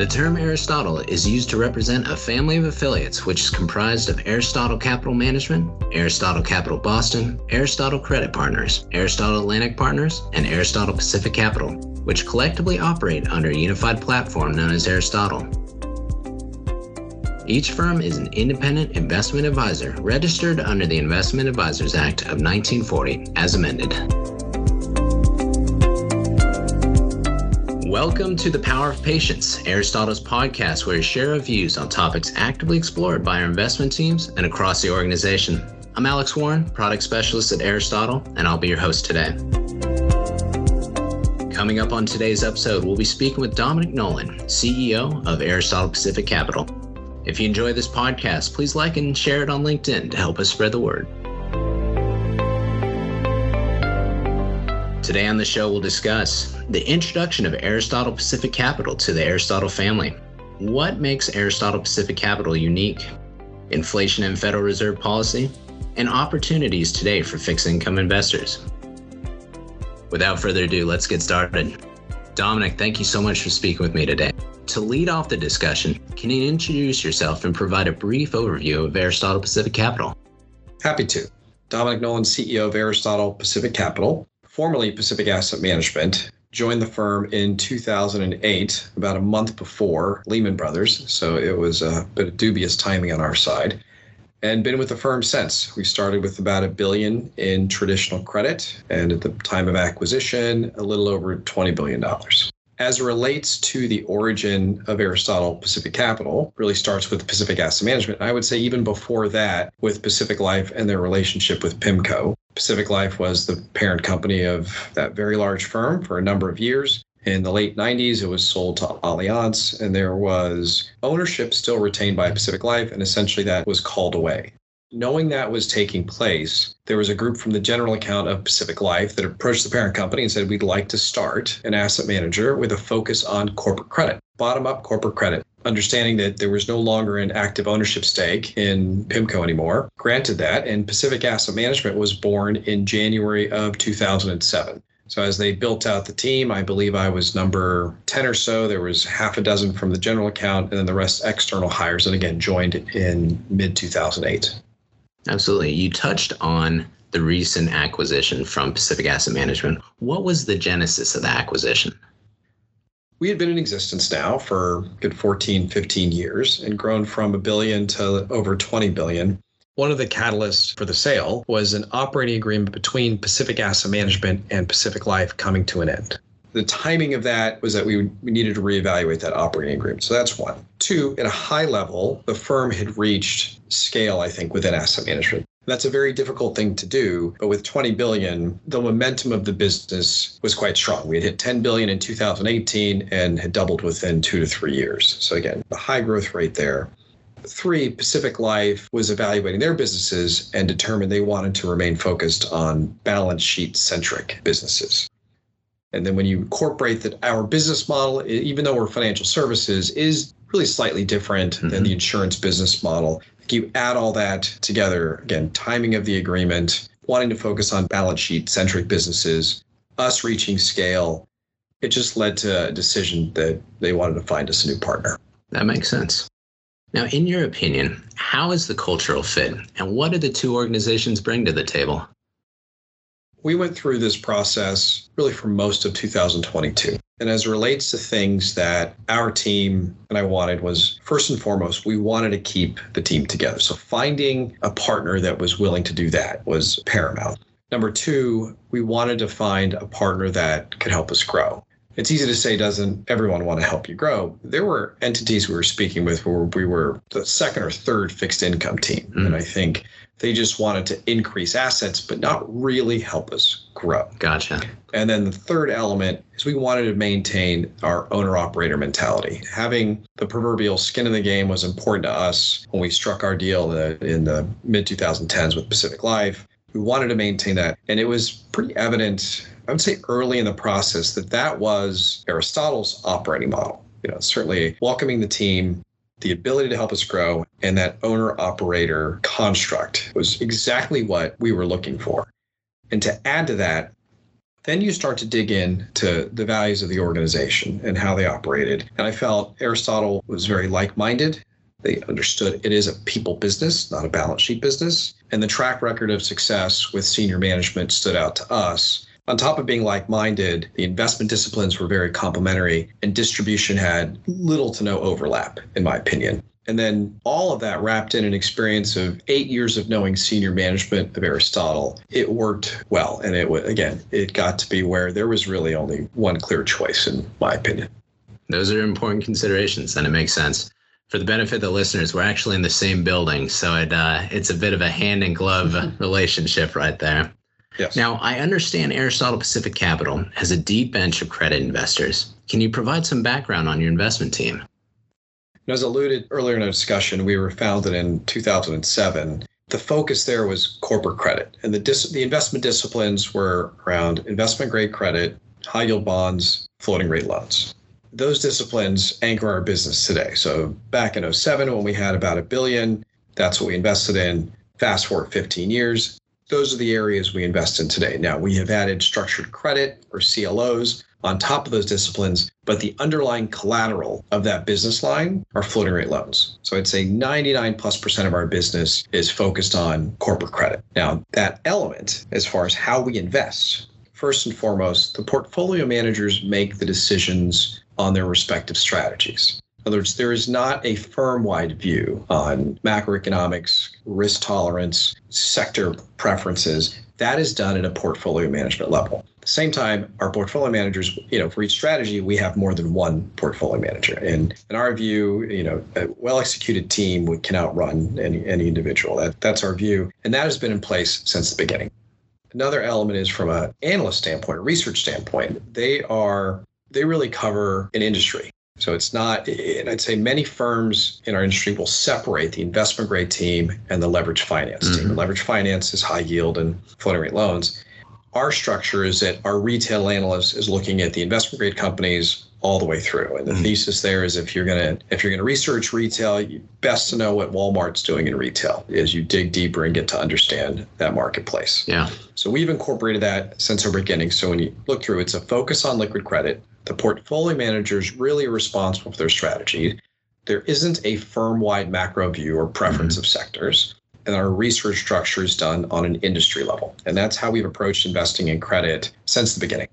The term Aristotle is used to represent a family of affiliates which is comprised of Aristotle Capital Management, Aristotle Capital Boston, Aristotle Credit Partners, Aristotle Atlantic Partners, and Aristotle Pacific Capital, which collectively operate under a unified platform known as Aristotle. Each firm is an independent investment advisor registered under the Investment Advisors Act of 1940 as amended. Welcome to The Power of Patience, Aristotle's podcast, where we share our views on topics actively explored by our investment teams and across the organization. I'm Alex Warren, product specialist at Aristotle, and I'll be your host today. Coming up on today's episode, we'll be speaking with Dominic Nolan, CEO of Aristotle Pacific Capital. If you enjoy this podcast, please like and share it on LinkedIn to help us spread the word. Today on the show, we'll discuss the introduction of Aristotle Pacific Capital to the Aristotle family. What makes Aristotle Pacific Capital unique? Inflation and Federal Reserve policy, and opportunities today for fixed income investors. Without further ado, let's get started. Dominic, thank you so much for speaking with me today. To lead off the discussion, can you introduce yourself and provide a brief overview of Aristotle Pacific Capital? Happy to. Dominic Nolan, CEO of Aristotle Pacific Capital, formerly Pacific Asset Management, joined the firm in 2008, about a month before Lehman Brothers. So it was a bit of dubious timing on our side. And been with the firm since. We started with about a billion in traditional credit, and at the time of acquisition, a little over $20 billion as it relates to the origin of Aristotle Pacific Capital, really starts with Pacific Asset Management. I would say even before that, with Pacific Life and their relationship with PIMCO. Pacific Life was the parent company of that very large firm for a number of years. In the late 90s, it was sold to Allianz, and there was ownership still retained by Pacific Life, and essentially that was called away. Knowing that was taking place, there was a group from the general account of Pacific Life that approached the parent company and said, We'd like to start an asset manager with a focus on corporate credit, bottom up corporate credit. Understanding that there was no longer an active ownership stake in PIMCO anymore, granted that, and Pacific Asset Management was born in January of 2007. So as they built out the team, I believe I was number 10 or so. There was half a dozen from the general account and then the rest external hires and again joined in mid 2008. Absolutely. You touched on the recent acquisition from Pacific Asset Management. What was the genesis of the acquisition? We had been in existence now for good 14, 15 years and grown from a billion to over 20 billion. One of the catalysts for the sale was an operating agreement between Pacific Asset Management and Pacific Life coming to an end the timing of that was that we, we needed to reevaluate that operating agreement. So that's one. Two, at a high level, the firm had reached scale, I think, within asset management. That's a very difficult thing to do, but with 20 billion, the momentum of the business was quite strong. We had hit 10 billion in 2018 and had doubled within 2 to 3 years. So again, a high growth rate there. Three, Pacific Life was evaluating their businesses and determined they wanted to remain focused on balance sheet centric businesses. And then when you incorporate that our business model, even though we're financial services, is really slightly different mm-hmm. than the insurance business model. You add all that together, again, timing of the agreement, wanting to focus on balance sheet centric businesses, us reaching scale, it just led to a decision that they wanted to find us a new partner. That makes sense. Now, in your opinion, how is the cultural fit and what do the two organizations bring to the table? We went through this process really for most of 2022. And as it relates to things that our team and I wanted was first and foremost, we wanted to keep the team together. So finding a partner that was willing to do that was paramount. Number two, we wanted to find a partner that could help us grow. It's easy to say, doesn't everyone want to help you grow? There were entities we were speaking with where we were the second or third fixed income team. Mm. And I think they just wanted to increase assets, but not really help us grow. Gotcha. And then the third element is we wanted to maintain our owner operator mentality. Having the proverbial skin in the game was important to us when we struck our deal in the mid 2010s with Pacific Life. We wanted to maintain that. And it was pretty evident, I would say early in the process, that that was Aristotle's operating model. You know, certainly welcoming the team, the ability to help us grow and that owner operator construct was exactly what we were looking for. And to add to that, Then you start to dig in to the values of the organization and how they operated. And I felt Aristotle was very like minded. They understood it is a people business, not a balance sheet business. And the track record of success with senior management stood out to us. On top of being like minded, the investment disciplines were very complementary and distribution had little to no overlap, in my opinion. And then all of that wrapped in an experience of eight years of knowing senior management of Aristotle. It worked well. And it was, again, it got to be where there was really only one clear choice, in my opinion. Those are important considerations, and it makes sense. For the benefit of the listeners, we're actually in the same building, so it uh, it's a bit of a hand in glove relationship right there. Yes. Now, I understand Aristotle Pacific Capital has a deep bench of credit investors. Can you provide some background on your investment team? As alluded earlier in our discussion, we were founded in 2007. The focus there was corporate credit, and the, dis- the investment disciplines were around investment grade credit, high yield bonds, floating rate loans. Those disciplines anchor our business today. So back in 07, when we had about a billion, that's what we invested in. Fast forward 15 years, those are the areas we invest in today. Now, we have added structured credit or CLOs on top of those disciplines, but the underlying collateral of that business line are floating rate loans. So I'd say 99 plus percent of our business is focused on corporate credit. Now, that element, as far as how we invest, first and foremost, the portfolio managers make the decisions on their respective strategies. In other words, there is not a firm wide view on macroeconomics, risk tolerance, sector preferences. That is done at a portfolio management level. At the same time, our portfolio managers, you know, for each strategy, we have more than one portfolio manager. And in our view, you know, a well executed team can outrun any, any individual. That, that's our view. And that has been in place since the beginning. Another element is from an analyst standpoint, research standpoint, they are they really cover an industry. So it's not, and I'd say many firms in our industry will separate the investment grade team and the leverage finance mm-hmm. team. Leverage finance is high yield and floating rate loans. Our structure is that our retail analyst is looking at the investment grade companies all the way through. And the mm-hmm. thesis there is if you're gonna if you're gonna research retail, you best to know what Walmart's doing in retail as you dig deeper and get to understand that marketplace. Yeah. So we've incorporated that since our beginning. So when you look through, it's a focus on liquid credit, the portfolio manager is really responsible for their strategy. There isn't a firm wide macro view or preference mm-hmm. of sectors. And our research structure is done on an industry level. And that's how we've approached investing in credit since the beginning.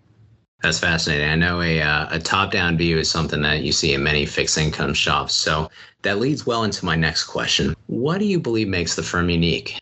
That's fascinating. I know a, uh, a top down view is something that you see in many fixed income shops. So that leads well into my next question. What do you believe makes the firm unique?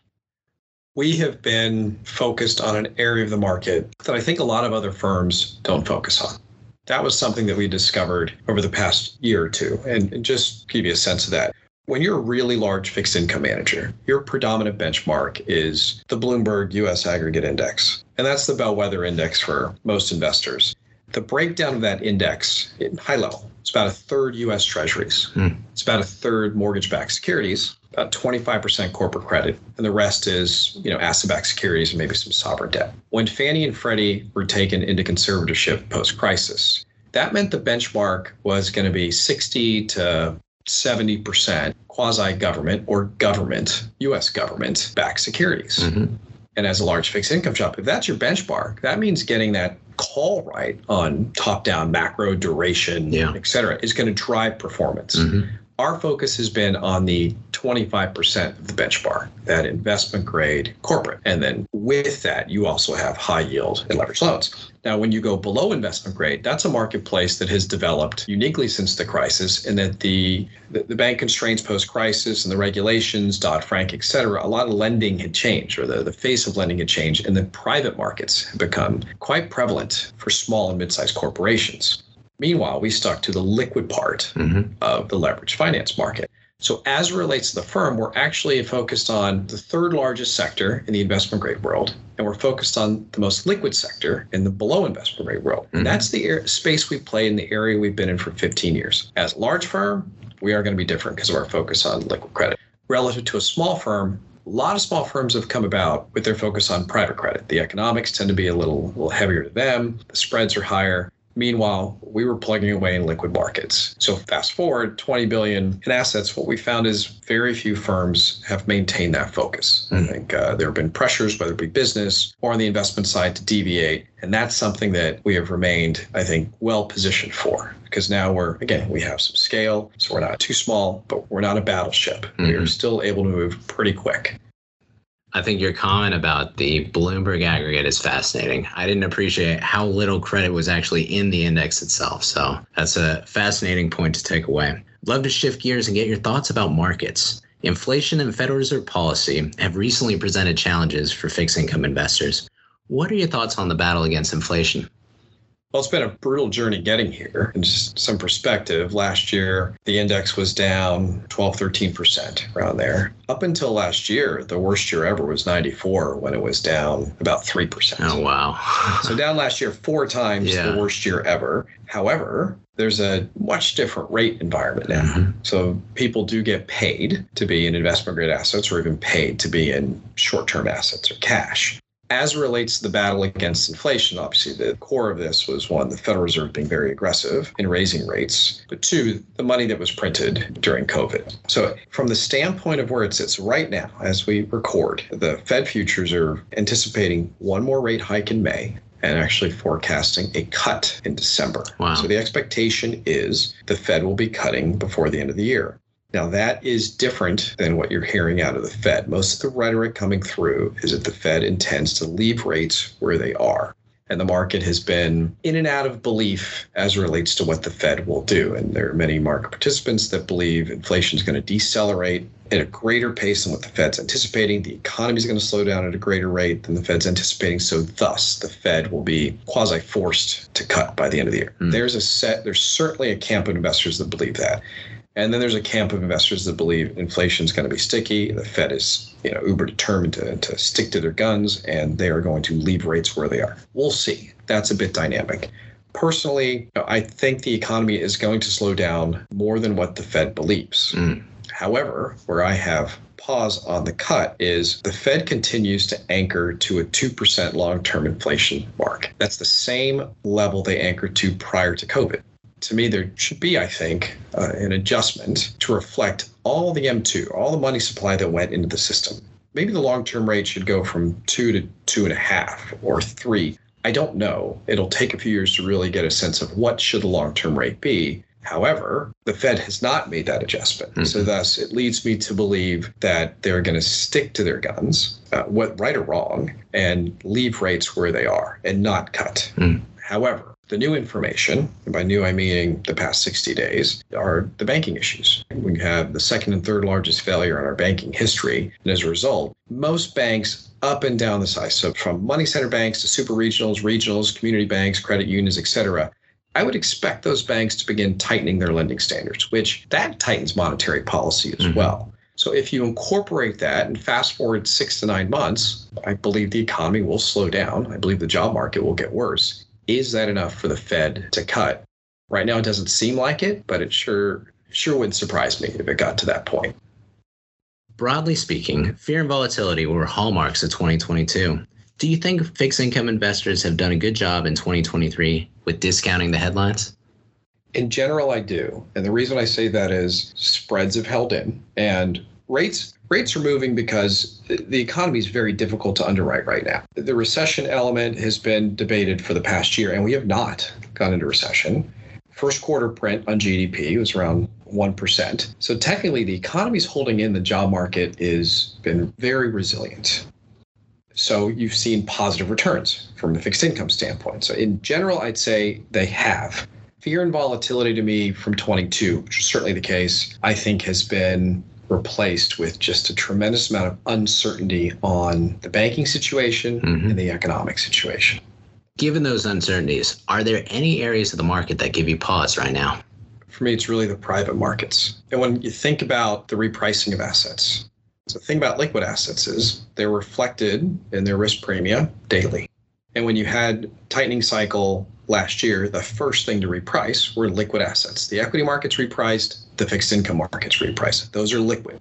We have been focused on an area of the market that I think a lot of other firms don't focus on that was something that we discovered over the past year or two. And, and just give you a sense of that. When you're a really large fixed income manager, your predominant benchmark is the Bloomberg US Aggregate Index. And that's the bellwether index for most investors. The breakdown of that index in high level, it's about a third US Treasuries. Mm. It's about a third mortgage backed securities about 25% corporate credit, and the rest is, you know, asset-backed securities and maybe some sovereign debt. When Fannie and Freddie were taken into conservatorship post-crisis, that meant the benchmark was going to be 60 to 70% quasi-government or government, U.S. government-backed securities. Mm-hmm. And as a large fixed income shop, if that's your benchmark, that means getting that call right on top-down macro duration, yeah. et cetera, is going to drive performance. Mm-hmm our focus has been on the 25% of the benchmark, that investment grade corporate. And then with that, you also have high yield and leverage loans. Now, when you go below investment grade, that's a marketplace that has developed uniquely since the crisis, and that the, the, the bank constraints post crisis and the regulations, Dodd Frank, et cetera, a lot of lending had changed, or the, the face of lending had changed, and the private markets have become quite prevalent for small and mid sized corporations. Meanwhile, we stuck to the liquid part mm-hmm. of the leverage finance market. So, as it relates to the firm, we're actually focused on the third largest sector in the investment grade world, and we're focused on the most liquid sector in the below investment grade world. Mm-hmm. And that's the air, space we play in the area we've been in for 15 years. As a large firm, we are going to be different because of our focus on liquid credit. Relative to a small firm, a lot of small firms have come about with their focus on private credit. The economics tend to be a little, little heavier to them, the spreads are higher Meanwhile, we were plugging away in liquid markets. So fast forward 20 billion in assets, what we found is very few firms have maintained that focus. Mm. I think uh, there have been pressures, whether it be business or on the investment side, to deviate. And that's something that we have remained, I think, well positioned for because now we're, again, we have some scale. So we're not too small, but we're not a battleship. Mm-hmm. We are mm-hmm. still able to move pretty quick. I think your comment about the Bloomberg aggregate is fascinating. I didn't appreciate how little credit was actually in the index itself. So that's a fascinating point to take away. Love to shift gears and get your thoughts about markets. Inflation and Federal Reserve policy have recently presented challenges for fixed income investors. What are your thoughts on the battle against inflation? Well, it's been a brutal journey getting here. And just some perspective, last year the index was down 12, 13% around there. Up until last year, the worst year ever was 94 when it was down about 3%. Oh, wow. so down last year four times yeah. the worst year ever. However, there's a much different rate environment now. Mm-hmm. So people do get paid to be in investment grade assets or even paid to be in short term assets or cash. As relates to the battle against inflation, obviously the core of this was one, the Federal Reserve being very aggressive in raising rates, but two, the money that was printed during COVID. So, from the standpoint of where it sits right now, as we record, the Fed futures are anticipating one more rate hike in May, and actually forecasting a cut in December. Wow. So the expectation is the Fed will be cutting before the end of the year. Now, that is different than what you're hearing out of the Fed. Most of the rhetoric coming through is that the Fed intends to leave rates where they are. And the market has been in and out of belief as relates to what the Fed will do. And there are many market participants that believe inflation is going to decelerate at a greater pace than what the Fed's anticipating. The economy is going to slow down at a greater rate than the Fed's anticipating. So, thus, the Fed will be quasi forced to cut by the end of the year. Mm. There's a set, there's certainly a camp of investors that believe that. And then there's a camp of investors that believe inflation is going to be sticky. The Fed is, you know, uber determined to, to stick to their guns, and they are going to leave rates where they are. We'll see. That's a bit dynamic. Personally, I think the economy is going to slow down more than what the Fed believes. Mm. However, where I have pause on the cut is the Fed continues to anchor to a 2% long term inflation mark. That's the same level they anchored to prior to COVID to me, there should be, I think, uh, an adjustment to reflect all the M2, all the money supply that went into the system. Maybe the long term rate should go from two to two and a half or three. I don't know. It'll take a few years to really get a sense of what should the long term rate be. However, the Fed has not made that adjustment. Mm-hmm. So, thus, it leads me to believe that they're going to stick to their guns, uh, what right or wrong, and leave rates where they are and not cut. Mm. However, the new information, and by new I mean the past 60 days, are the banking issues. We have the second and third largest failure in our banking history. And as a result, most banks up and down the size, so from money center banks to super regionals, regionals, community banks, credit unions, et cetera, I would expect those banks to begin tightening their lending standards, which that tightens monetary policy as mm-hmm. well. So if you incorporate that and fast forward six to nine months, I believe the economy will slow down. I believe the job market will get worse. Is that enough for the Fed to cut? Right now, it doesn't seem like it, but it sure sure would surprise me if it got to that point. Broadly speaking, fear and volatility were hallmarks of 2022. Do you think fixed income investors have done a good job in 2023 with discounting the headlines? In general, I do. And the reason I say that is spreads have held in and rates rates are moving because the economy is very difficult to underwrite right now. The recession element has been debated for the past year, and we have not gone into recession. First quarter print on GDP was around 1%. So technically, the economy is holding in. The job market has been very resilient. So you've seen positive returns from a fixed income standpoint. So in general, I'd say they have. Fear and volatility to me from 22, which is certainly the case, I think has been replaced with just a tremendous amount of uncertainty on the banking situation mm-hmm. and the economic situation. Given those uncertainties, are there any areas of the market that give you pause right now? For me, it's really the private markets. And when you think about the repricing of assets, the thing about liquid assets is they're reflected in their risk premia daily. And when you had tightening cycle last year, the first thing to reprice were liquid assets. The equity markets repriced, the fixed income markets repriced. Those are liquid.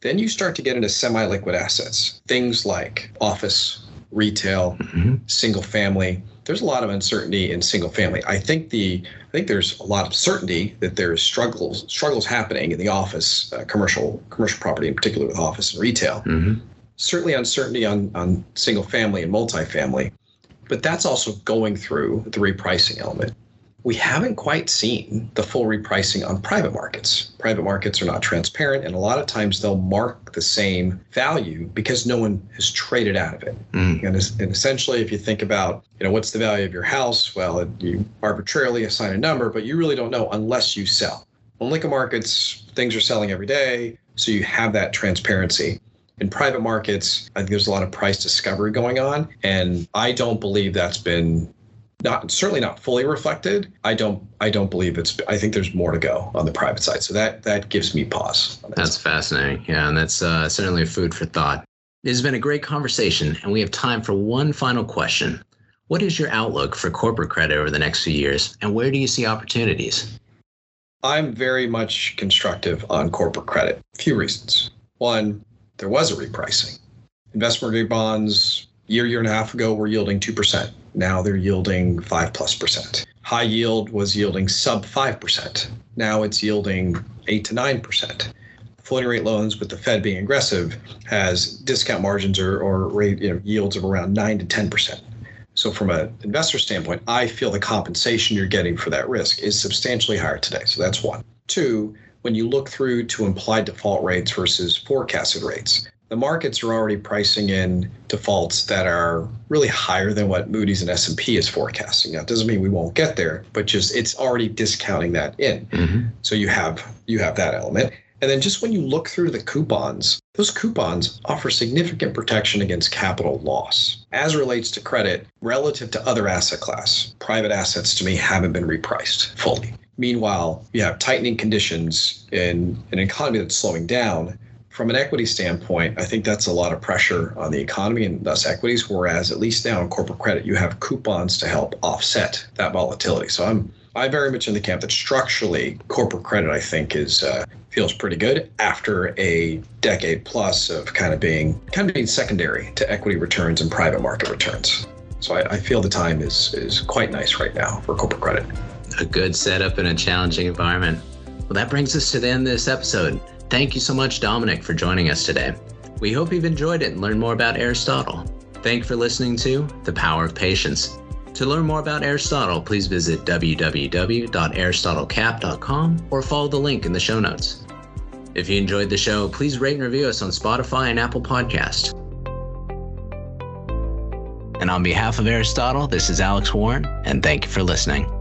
Then you start to get into semi liquid assets, things like office retail, mm-hmm. single family. There's a lot of uncertainty in single family. I think the I think there's a lot of certainty that there's struggles struggles happening in the office uh, commercial commercial property in particular with office and retail. Mm-hmm. Certainly uncertainty on on single family and multifamily, but that's also going through the repricing element we haven't quite seen the full repricing on private markets. Private markets are not transparent, and a lot of times they'll mark the same value because no one has traded out of it. Mm. And, and, essentially, if you think about, you know, what's the value of your house? Well, it, you arbitrarily assign a number, but you really don't know unless you sell. On liquid markets, things are selling every day, so you have that transparency. In private markets, I think there's a lot of price discovery going on, and I don't believe that's been not certainly not fully reflected. I don't I don't believe it's I think there's more to go on the private side. So that that gives me pause. That that's fascinating. Yeah, and that's uh, certainly food for thought. It has been a great conversation, and we have time for one final question. What is your outlook for corporate credit over the next few years, and where do you see opportunities? I'm very much constructive on corporate credit. A few reasons. One, there was a repricing. Investment grade bonds year, year and a half ago were yielding 2%. Now they're yielding 5 plus percent. High yield was yielding sub 5%. Now it's yielding 8 to 9%. Floating rate loans with the Fed being aggressive has discount margins or, or rate you know, yields of around 9 to 10%. So from an investor standpoint, I feel the compensation you're getting for that risk is substantially higher today. So that's one. Two, when you look through to implied default rates versus forecasted rates, the markets are already pricing in defaults that are really higher than what Moody's and S&P is forecasting. That doesn't mean we won't get there, but just it's already discounting that in. Mm-hmm. So you have you have that element. And then just when you look through the coupons, those coupons offer significant protection against capital loss as relates to credit relative to other asset class. Private assets to me haven't been repriced fully. Meanwhile, you have tightening conditions in an economy that's slowing down from an equity standpoint, I think that's a lot of pressure on the economy and thus equities. Whereas at least now in corporate credit, you have coupons to help offset that volatility. So I'm I'm very much in the camp that structurally corporate credit I think is uh, feels pretty good after a decade plus of kind of being kind of being secondary to equity returns and private market returns. So I, I feel the time is is quite nice right now for corporate credit. A good setup in a challenging environment. Well, that brings us to the end of this episode. Thank you so much, Dominic, for joining us today. We hope you've enjoyed it and learned more about Aristotle. Thank you for listening to The Power of Patience. To learn more about Aristotle, please visit www.aristotlecap.com or follow the link in the show notes. If you enjoyed the show, please rate and review us on Spotify and Apple Podcast. And on behalf of Aristotle, this is Alex Warren, and thank you for listening.